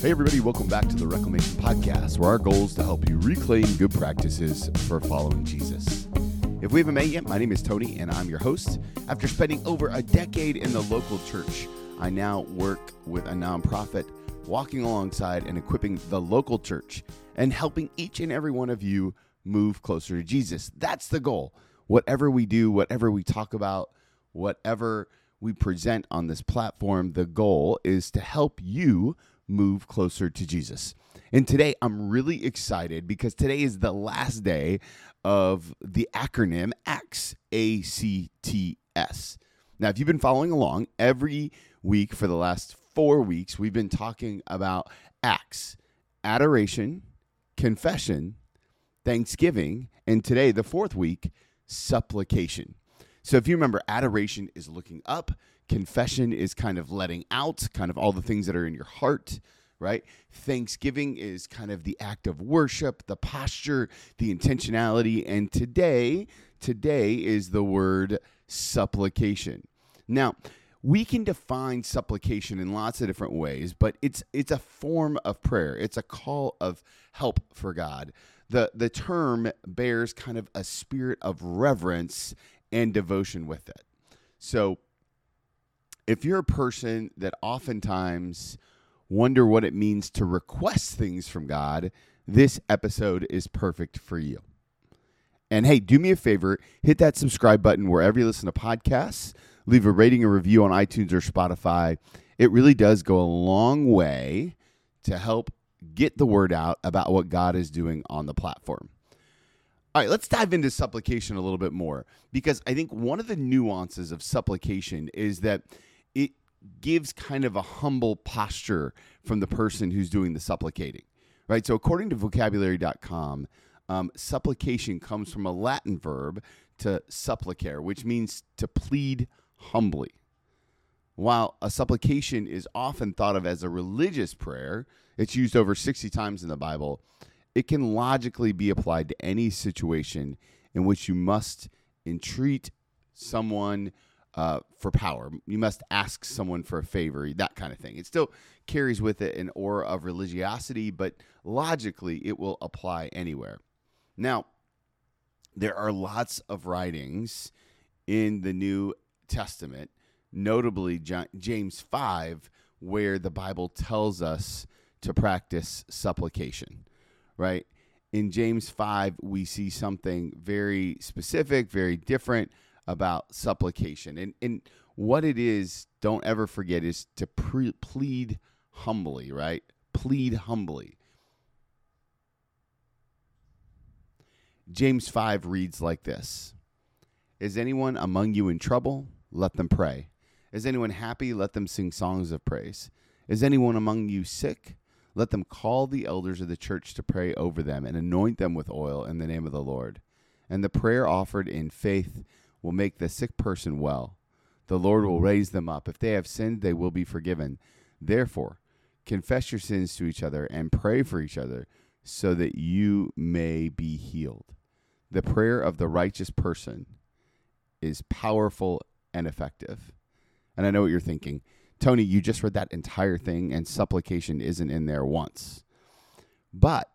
Hey, everybody, welcome back to the Reclamation Podcast, where our goal is to help you reclaim good practices for following Jesus. If we haven't met yet, my name is Tony, and I'm your host. After spending over a decade in the local church, I now work with a nonprofit, walking alongside and equipping the local church and helping each and every one of you move closer to Jesus. That's the goal. Whatever we do, whatever we talk about, whatever we present on this platform, the goal is to help you move closer to Jesus. And today I'm really excited because today is the last day of the acronym ACTS, A C T S. Now, if you've been following along, every week for the last four weeks, we've been talking about ACTS adoration, confession, thanksgiving, and today, the fourth week, supplication. So if you remember, adoration is looking up, confession is kind of letting out, kind of all the things that are in your heart, right? Thanksgiving is kind of the act of worship, the posture, the intentionality, and today, today is the word supplication. Now, we can define supplication in lots of different ways, but it's it's a form of prayer. It's a call of help for God. The the term bears kind of a spirit of reverence and devotion with it. So if you're a person that oftentimes wonder what it means to request things from God, this episode is perfect for you. And hey, do me a favor, hit that subscribe button wherever you listen to podcasts leave a rating and review on iTunes or Spotify. It really does go a long way to help get the word out about what God is doing on the platform. All right, let's dive into supplication a little bit more because I think one of the nuances of supplication is that it gives kind of a humble posture from the person who's doing the supplicating, right? So, according to vocabulary.com, um, supplication comes from a Latin verb to supplicare, which means to plead humbly. While a supplication is often thought of as a religious prayer, it's used over 60 times in the Bible, it can logically be applied to any situation in which you must entreat someone uh, for power. You must ask someone for a favor, that kind of thing. It still carries with it an aura of religiosity, but logically it will apply anywhere. Now, there are lots of writings in the New Testament, notably James 5, where the Bible tells us to practice supplication, right? In James 5, we see something very specific, very different about supplication. And, and what it is, don't ever forget, is to pre- plead humbly, right? Plead humbly. James 5 reads like this Is anyone among you in trouble? let them pray. Is anyone happy? Let them sing songs of praise. Is anyone among you sick? Let them call the elders of the church to pray over them and anoint them with oil in the name of the Lord. And the prayer offered in faith will make the sick person well. The Lord will raise them up. If they have sinned, they will be forgiven. Therefore, confess your sins to each other and pray for each other so that you may be healed. The prayer of the righteous person is powerful and effective. And I know what you're thinking. Tony, you just read that entire thing and supplication isn't in there once. But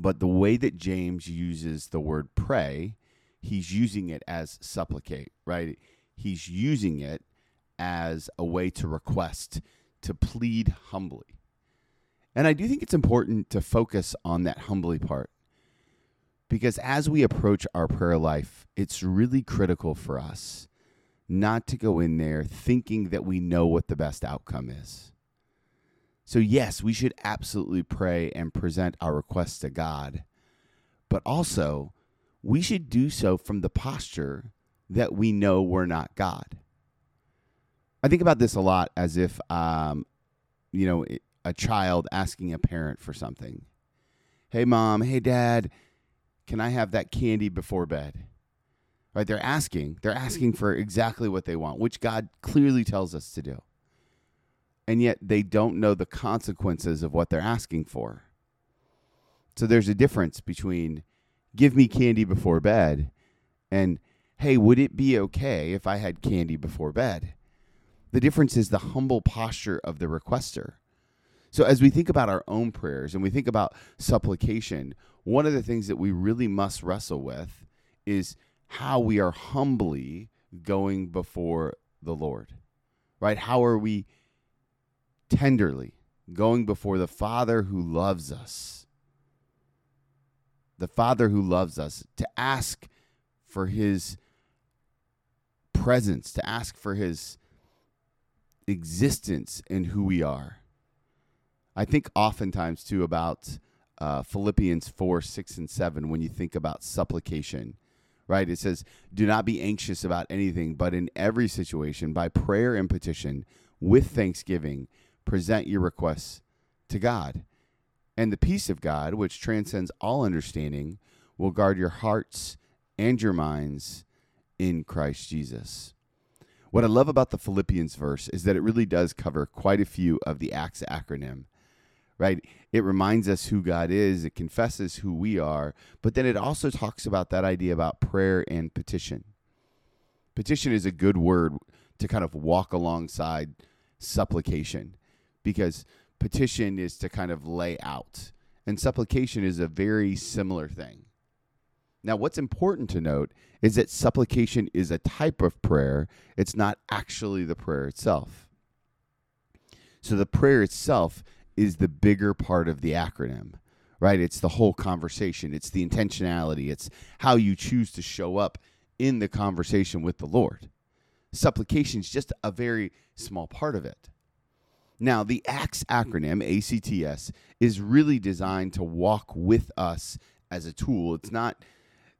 but the way that James uses the word pray, he's using it as supplicate, right? He's using it as a way to request, to plead humbly. And I do think it's important to focus on that humbly part because as we approach our prayer life, it's really critical for us not to go in there thinking that we know what the best outcome is. So, yes, we should absolutely pray and present our requests to God, but also we should do so from the posture that we know we're not God. I think about this a lot as if, um, you know, a child asking a parent for something. Hey, mom, hey, dad, can I have that candy before bed? Right? They're asking. They're hmm. asking for exactly what they want, which God clearly tells us to do. And yet they don't know the consequences of what they're asking for. So there's a difference between give me candy before bed and hey, would it be okay if I had candy before bed? The difference is the humble posture of the requester. So, as we think about our own prayers and we think about supplication, one of the things that we really must wrestle with is how we are humbly going before the Lord, right? How are we tenderly going before the Father who loves us? The Father who loves us to ask for his presence, to ask for his existence in who we are. I think oftentimes too about uh, Philippians 4, 6, and 7 when you think about supplication, right? It says, Do not be anxious about anything, but in every situation, by prayer and petition, with thanksgiving, present your requests to God. And the peace of God, which transcends all understanding, will guard your hearts and your minds in Christ Jesus. What I love about the Philippians verse is that it really does cover quite a few of the ACTS acronym, right? It reminds us who God is, it confesses who we are, but then it also talks about that idea about prayer and petition. Petition is a good word to kind of walk alongside supplication because petition is to kind of lay out, and supplication is a very similar thing. Now, what's important to note is that supplication is a type of prayer, it's not actually the prayer itself. So, the prayer itself is the bigger part of the acronym, right? It's the whole conversation, it's the intentionality, it's how you choose to show up in the conversation with the Lord. Supplication is just a very small part of it. Now, the ACTS acronym, ACTS, is really designed to walk with us as a tool. It's not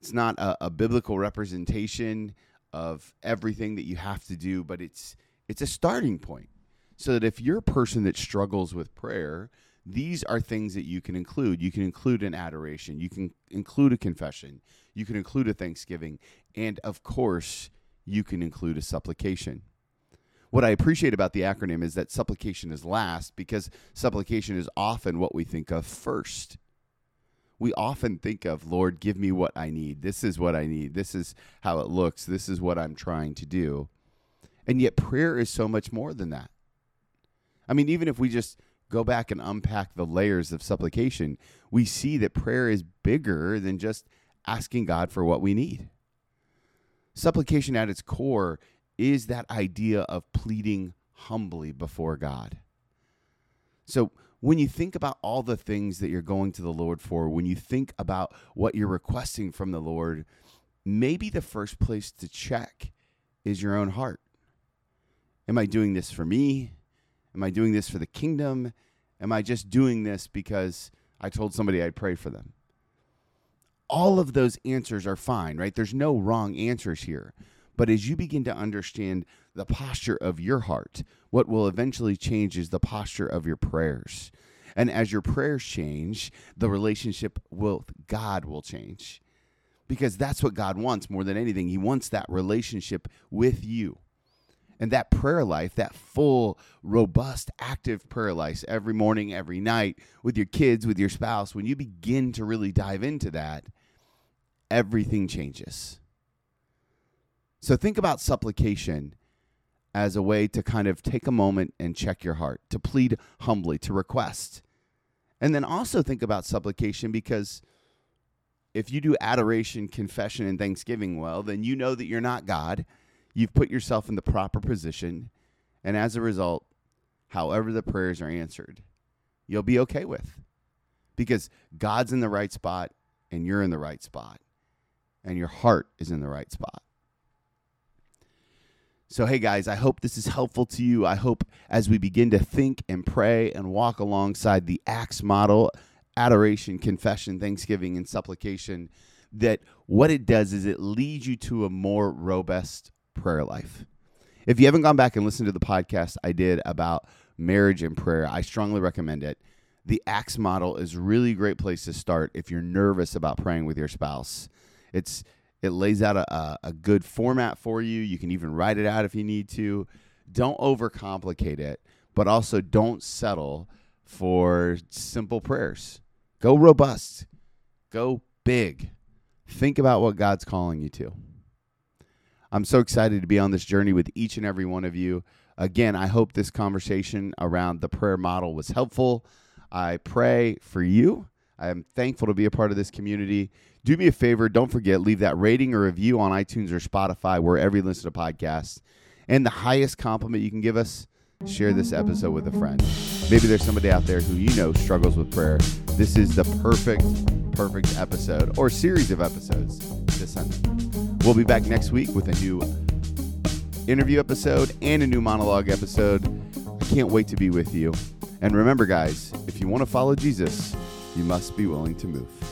it's not a, a biblical representation of everything that you have to do, but it's it's a starting point. So that if you're a person that struggles with prayer, these are things that you can include. You can include an adoration, you can include a confession, you can include a thanksgiving, and of course, you can include a supplication. What I appreciate about the acronym is that supplication is last because supplication is often what we think of first we often think of, Lord, give me what I need. This is what I need. This is how it looks. This is what I'm trying to do. And yet, prayer is so much more than that. I mean, even if we just go back and unpack the layers of supplication, we see that prayer is bigger than just asking God for what we need. Supplication at its core is that idea of pleading humbly before God. So, when you think about all the things that you're going to the Lord for, when you think about what you're requesting from the Lord, maybe the first place to check is your own heart. Am I doing this for me? Am I doing this for the kingdom? Am I just doing this because I told somebody I'd pray for them? All of those answers are fine, right? There's no wrong answers here. But as you begin to understand the posture of your heart, what will eventually change is the posture of your prayers. And as your prayers change, the relationship with God will change. Because that's what God wants more than anything. He wants that relationship with you. And that prayer life, that full, robust, active prayer life every morning, every night, with your kids, with your spouse, when you begin to really dive into that, everything changes. So think about supplication as a way to kind of take a moment and check your heart, to plead humbly, to request. And then also think about supplication because if you do adoration, confession, and thanksgiving well, then you know that you're not God. You've put yourself in the proper position. And as a result, however the prayers are answered, you'll be okay with because God's in the right spot and you're in the right spot and your heart is in the right spot. So, hey guys, I hope this is helpful to you. I hope as we begin to think and pray and walk alongside the ACTS model, adoration, confession, thanksgiving, and supplication, that what it does is it leads you to a more robust prayer life. If you haven't gone back and listened to the podcast I did about marriage and prayer, I strongly recommend it. The ACTS model is really a great place to start if you're nervous about praying with your spouse. It's it lays out a, a good format for you. You can even write it out if you need to. Don't overcomplicate it, but also don't settle for simple prayers. Go robust, go big. Think about what God's calling you to. I'm so excited to be on this journey with each and every one of you. Again, I hope this conversation around the prayer model was helpful. I pray for you. I am thankful to be a part of this community. Do me a favor, don't forget, leave that rating or review on iTunes or Spotify, wherever you listen to podcasts. And the highest compliment you can give us, share this episode with a friend. Maybe there's somebody out there who you know struggles with prayer. This is the perfect, perfect episode or series of episodes send them. We'll be back next week with a new interview episode and a new monologue episode. I can't wait to be with you. And remember, guys, if you want to follow Jesus, you must be willing to move.